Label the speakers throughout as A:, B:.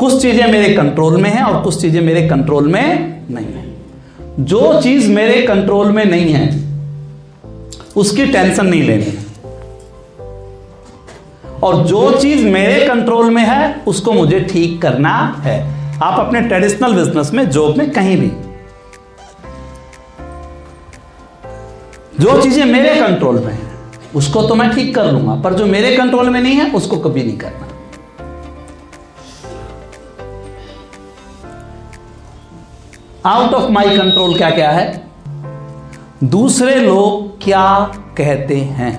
A: कुछ चीज़ें मेरे कंट्रोल में है और कुछ चीज़ें मेरे कंट्रोल में नहीं है। जो चीज़ मेरे कंट्रोल में नहीं है, उसकी टेंशन नहीं लेनी। और जो चीज़ मेरे कंट्रोल में है, उसको मुझे ठीक करना है। आप अपने ट्रेडिशनल बिज़नेस में जॉब में कहीं भी। जो चीज़ें मेरे कंट्रोल में है, उसको तो मैं ठीक कर लूँगा, पर जो मेरे कंट्रोल में नहीं है, उसको कभी नहीं करना। आउट ऑफ़ माई कंट्रोल क्या क्या है? दूसरे लोग क्या कहते हैं?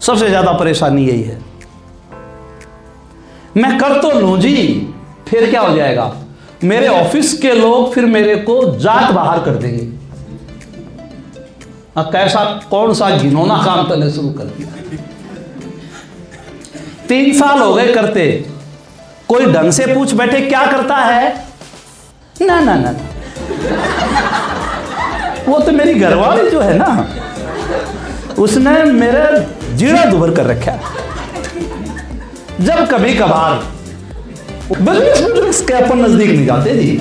A: सबसे ज़्यादा परेशानी यही है। मैं कर तो लू जी, फिर क्या हो जाएगा? मेरे ऑफ़िस के लोग फिर मेरे को जात बाहर कर देंगे। कैसा, कौन सा घिनौना काम करने शुरू कर दिया? तीन साल हो गए करते। कोई ढंग से पूछ बैठे क्या करता है? ना ना ना। वो तो मेरी घरवाली जो है ना, उसने मेरे जीड़ा दुबर कर रखा जब कभी कभार बिज़नेस अपन नज़दीक नहीं जाते जी।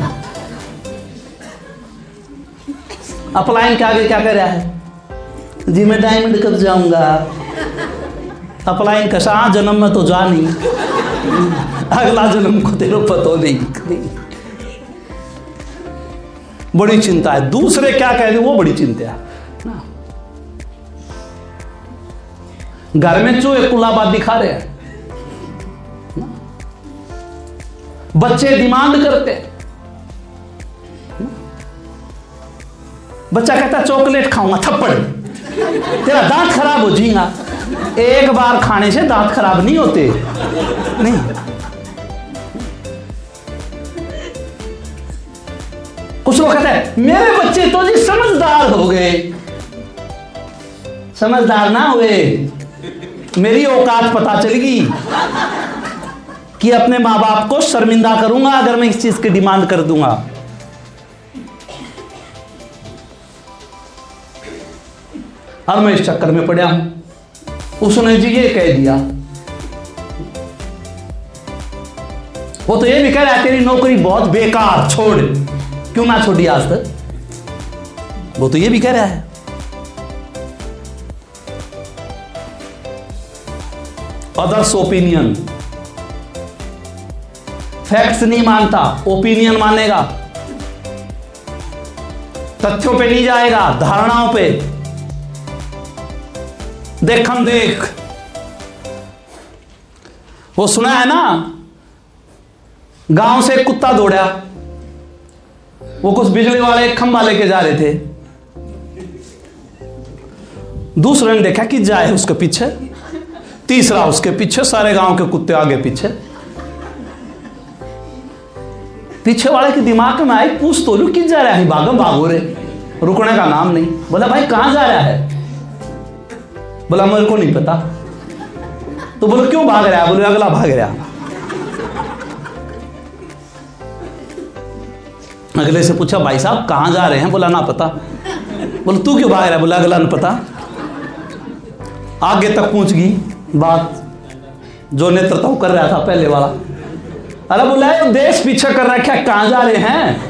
A: अपलाइन के आगे क्या कह रहा है? जी, मैं डायमंड कब जाऊँगा? अपलाइन कसा? जन्म में तो जा नहीं। अगला जन्म को तेरे पतो नहीं। बड़ी चिंता है। दूसरे क्या कह रहे वो बड़ी चिंता है। घर में चूहे कुलाबाद दिखा रहे हैं। बच्चे डिमांड करते बच्चा कहता, चॉकलेट खाऊँगा, थप्पड़। तेरा दांत खराब हो जाएगा एक बार खाने से दांत खराब नहीं होते। नहीं। कुछ लोग कहते हैं, मेरे बच्चे तो जी समझदार हो गए। समझदार ना हुए। मेरी औकात पता चलेगी कि अपने माँ बाप को शर्मिंदा करूँगा अगर मैं इस चीज़ की डिमांड कर दूँगा। और मैं इस चक्कर में पड़ा हूँ। उसने जी ये कह दिया। वो तो ये भी कह रहा है, तेरी नौकरी बहुत बेकार, छोड़। क्यों ना छोड़ी आज तक? वो तो ये भी कह रहा है। अदर्स ओपिनियन फैक्ट्स नहीं मानता ओपिनियन मानेगा। तथ्यों पे नहीं जाएगा, धारणाओं पे। देखम देख। वो सुना है ना? गाँव से कुत्ता दौड़ा। वो कुछ बिजली वाले खंबा लेके जा रहे थे। दूसरे ने देखा कि जाए उसके पीछे, तीसरा उसके पीछे, सारे गाँव के कुत्ते आगे पीछे। पीछे वाले के दिमाग में आई पूछ तो लू किस जा रहा है? भागम भागो रे। रुकने का नाम नहीं। बोला, भाई, कहाँ जा रहा है? बोला, मेरे को नहीं पता। तो बोलो, क्यों भाग रहा है? बोले, अगला भाग रहा अगले से पूछा, भाई साहब, कहाँ जा रहे हैं? बोला, ना पता। बोले, तू क्यों भाग रहा है? बोला, अगला ना पता। आगे तक पहुँच गई बात, जो नेतृत्व कर रहा था, पहले वाला। अरे बोला देश पीछे कर रखा है कहाँ जा रहे हैं?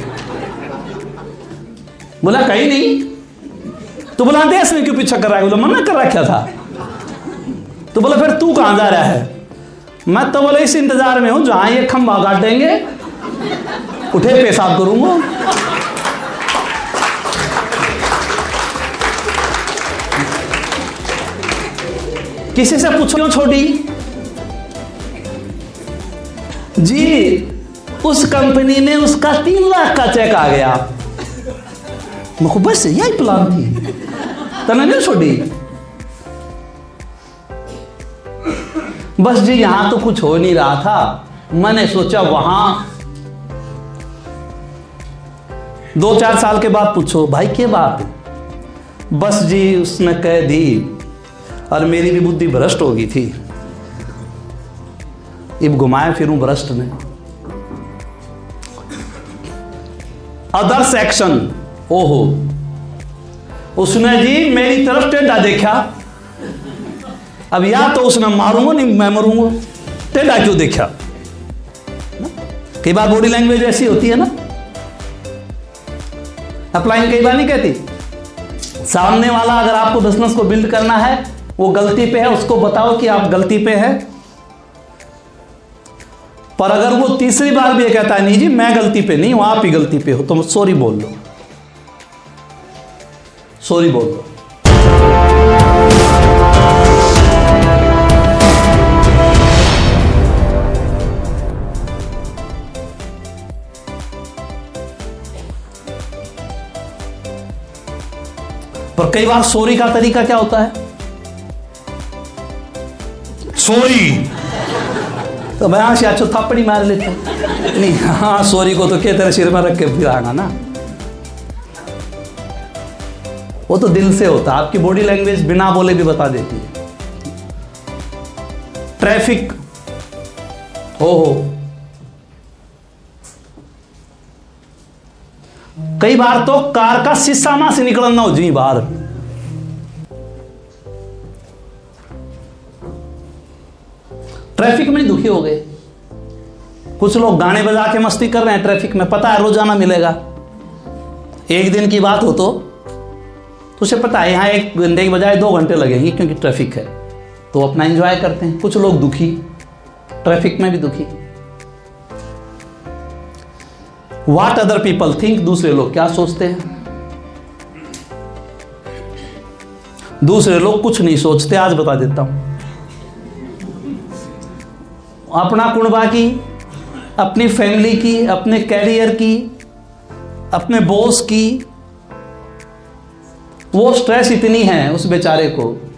A: बोला, कहीं नहीं। तो बोला, देश में क्यों पीछा कर रहा है? बोला, मना कर रखा था? तो बोला, फिर तू कहाँ जा रहा है? मैं तो बोले, इस इंतज़ार में हूँ, जहाँ ये खंबा काटेंगे उठे, पेशाब करूँगा। किसी से पूछो, क्यों छोटी? जी, उस कंपनी में उसका तीन लाख का चेक आ गया। मुझको बस यही प्लान थी। तने नहीं छोटी? बस जी, यहाँ तो कुछ हो नहीं रहा था। मैंने सोचा वहाँ दो चार साल के बाद पूछो, भाई के बात बस जी, उसने कह दी और मेरी भी बुद्धि भ्रष्ट हो गई थी। इब घुमाए फिरूं भ्रष्ट ने। अदर सेक्शन ओहो। उसने जी, मेरी तरफ़ टेढ़ा देखा। अब या तो उसने मारूँगा, नहीं, मैं मरूँगा। टेढ़ा क्यों देखा? कई बार बॉडी लैंग्वेज ऐसी होती है ना? अपलाइन कई बार नहीं कहती। सामने वाला अगर आपको बिज़नेस को बिल्ड करना है, वो गलती पे है, उसको बताओ कि आप गलती पे है। पर अगर वो तीसरी बार भी ये कहता है, नहीं जी, मैं गलती पे नहीं हूँ, आप ही गलती पे हो तो सॉरी बोल लो। सॉरी बोल दो पर कई बार सॉरी का तरीका क्या होता है? सॉरी। तो मैं से अच्छो थप्पड़ी मार लेता नहीं हाँ सॉरी को तो क्या तेरे सिर में रख के फिरागा ना? वो तो दिल से होता है। आपकी बॉडी लैंग्वेज बिना बोले भी बता देती है। ट्रैफ़िक। हो हो। कई बार तो कार का शीशा ना से निकलना हो जी बाहर। ट्रैफ़िक में दुखी हो गए। कुछ लोग गाने बजा के मस्ती कर रहे हैं ट्रैफ़िक में, पता है रोज़ाना मिलेगा। एक दिन की बात हो तो उसे पता है, यहाँ एक घंटे की बजाय दो घंटे लगेंगे क्योंकि ट्रैफ़िक है। तो अपना एंजॉय करते हैं। कुछ लोग दुखी, ट्रैफ़िक में भी दुखी। वाट अदर पीपल थिंक दूसरे लोग क्या सोचते हैं? दूसरे लोग कुछ नहीं सोचते, आज बता देता हूँ। अपना कुणबा की, अपनी फैमिली की, अपने कैरियर की, अपने बॉस की, वो स्ट्रेस इतनी है उस बेचारे को,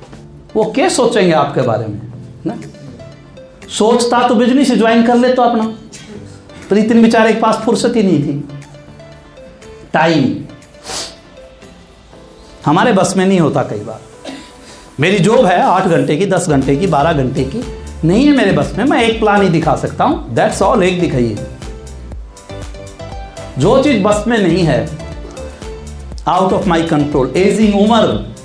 A: वो क्या सोचेंगे आपके बारे में, ना? सोचता तो बिज़नेस ज्वाइन कर ले तो अपना। पर इतने बेचारे के पास फुर्सत ही नहीं थी। टाइम। हमारे बस में नहीं होता कई बार। मेरी जॉब है आठ घंटे की, दस घंटे की, बारह घंटे की। नहीं है मेरे बस में, मैं एक प्लान ही दिखा सकता हूँ। दैट्स ऑल एक दिखाइए। जो चीज़ बस में नहीं है out of my control ageing Umar.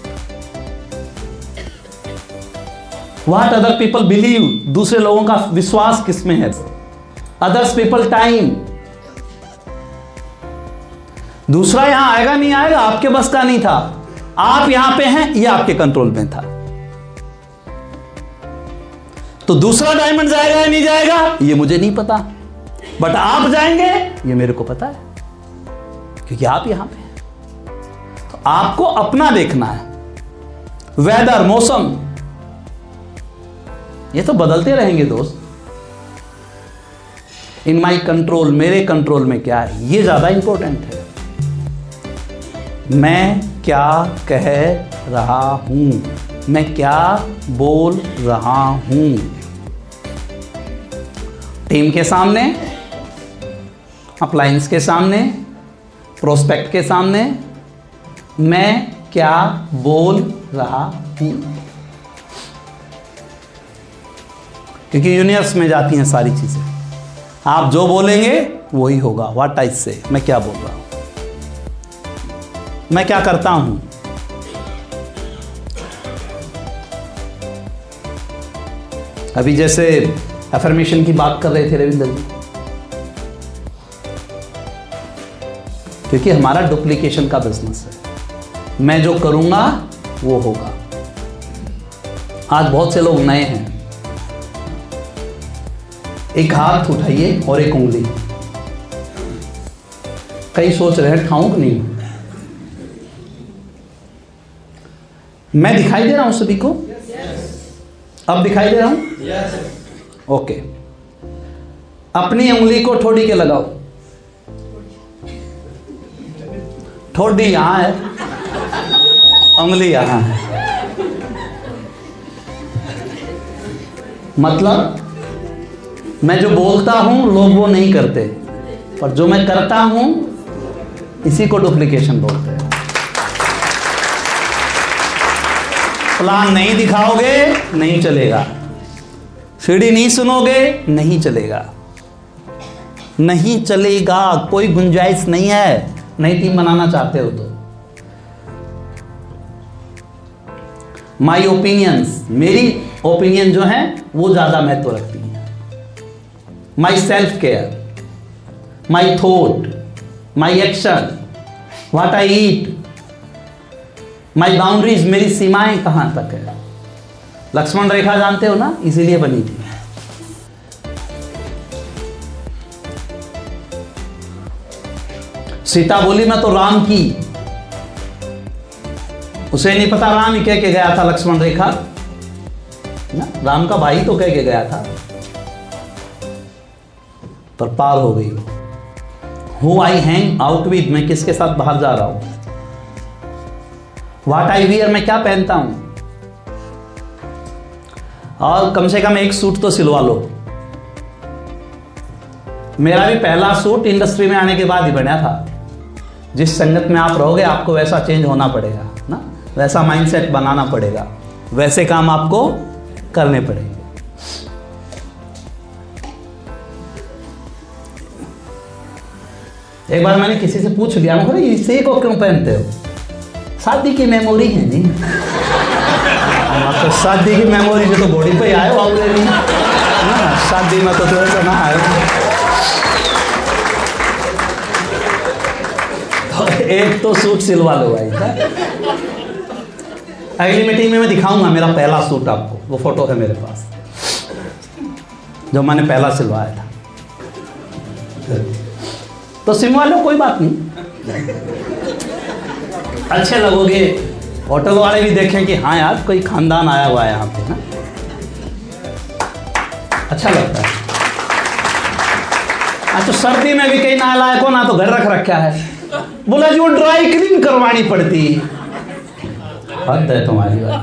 A: What other people believe दूसरे लोगों का विश्वास किसमें है? अदर्स पीपल टाइम दूसरा यहाँ आएगा, नहीं आएगा, आपके बस का नहीं था। आप यहाँ पे हैं, ये आपके कंट्रोल में था। तो दूसरा डायमंड जाएगा या नहीं जाएगा, ये मुझे नहीं पता। बट आप जाएँगे, ये मेरे को पता है। क्योंकि आप यहाँ पे हैं। तो आपको अपना देखना है। वेदर मौसम। ये तो बदलते रहेंगे दोस्त। इन माई कंट्रोल, मेरे कंट्रोल में क्या है? ये ज़्यादा इंपॉर्टेंट है। मैं क्या कह रहा हूँ? मैं क्या बोल रहा हूँ? टीम के सामने अप्लायंस के सामने प्रोस्पेक्ट के सामने, मैं क्या बोल रहा हूँ? क्योंकि यूनिवर्स में जाती हैं सारी चीज़ें। आप जो बोलेंगे, वही होगा। वाट आई से मैं क्या बोल रहा हूँ? मैं क्या करता हूँ? अभी जैसे अफर्मेशन की बात कर रहे थे रविंद्र जी। क्योंकि हमारा डुप्लीकेशन का बिज़नेस है। मैं जो करूँगा, वो होगा। आज बहुत से लोग नए हैं। एक हाथ उठाइए और एक उंगली। कई सोच रहे हैं ठाऊं नहीं? मैं दिखाई दे रहा हूँ सभी को? अब दिखाई दे रहा हूँ? ओके अपनी उंगली को ठोड़ी के लगाओ। ठोड़ी यहाँ है। उंगली यहाँ है। मतलब मैं जो बोलता हूँ, लोग वो नहीं करते। पर जो मैं करता हूँ, इसी को डुप्लीकेशन बोलते हैं। प्लान नहीं दिखाओगे, नहीं चलेगा। सीढ़ी नहीं सुनोगे, नहीं चलेगा। नहीं चलेगा, कोई गुंजाइश नहीं है। नई टीम बनाना चाहते हो तो। माई ओपिनियंस मेरी ओपिनियन जो है, वो ज़्यादा महत्व रखती है। My self care my thought my action what I eat my boundaries मेरी सीमाएँ कहाँ तक है? लक्ष्मण रेखा जानते हो ना? इसीलिए बनी थी। सीता बोली, मैं तो राम की। उसे नहीं पता राम ही कह के गया था लक्ष्मण रेखा। ना, राम का भाई तो कह के गया था। पर पार हो गई who. I hang out with मैं किसके साथ बाहर जा रहा हूँ? वाट आई वियर मैं क्या पहनता हूँ? और कम से कम एक सूट तो सिलवा लो। मेरा भी पहला सूट इंडस्ट्री में आने के बाद ही बना था। जिस संगत में आप रहोगे, आपको वैसा चेंज होना पड़ेगा, ना? वैसा माइंडसेट बनाना पड़ेगा। वैसे काम आपको करने पड़ेंगे। एक बार मैंने किसी से पूछ लिया मैं इसे को क्यों पहनते हो? शादी की मेमोरी है जी। तो शादी की मेमोरी जो तो बॉडी पे आए ऑलरेडी ना शादी में तो थोड़ा सा ना आए एक तो सूट सिलवा लो भाई। अगली मीटिंग में मैं दिखाऊँगा मेरा पहला सूट आपको, वो फ़ोटो है मेरे पास, जो मैंने पहला सिलवाया था। तो सिलवा लो कोई बात नहीं। अच्छे लगोगे। होटल वाले भी देखें कि हाँ यार, कोई खानदान आया हुआ है यहाँ पे ना अच्छा लगता है। अच्छा सर्दी में भी कहीं ना लायक हो ना तो घर रख रखा है। बोला जी, वो ड्राई क्लीन करवानी पड़ती। हद है तुम्हारी बात।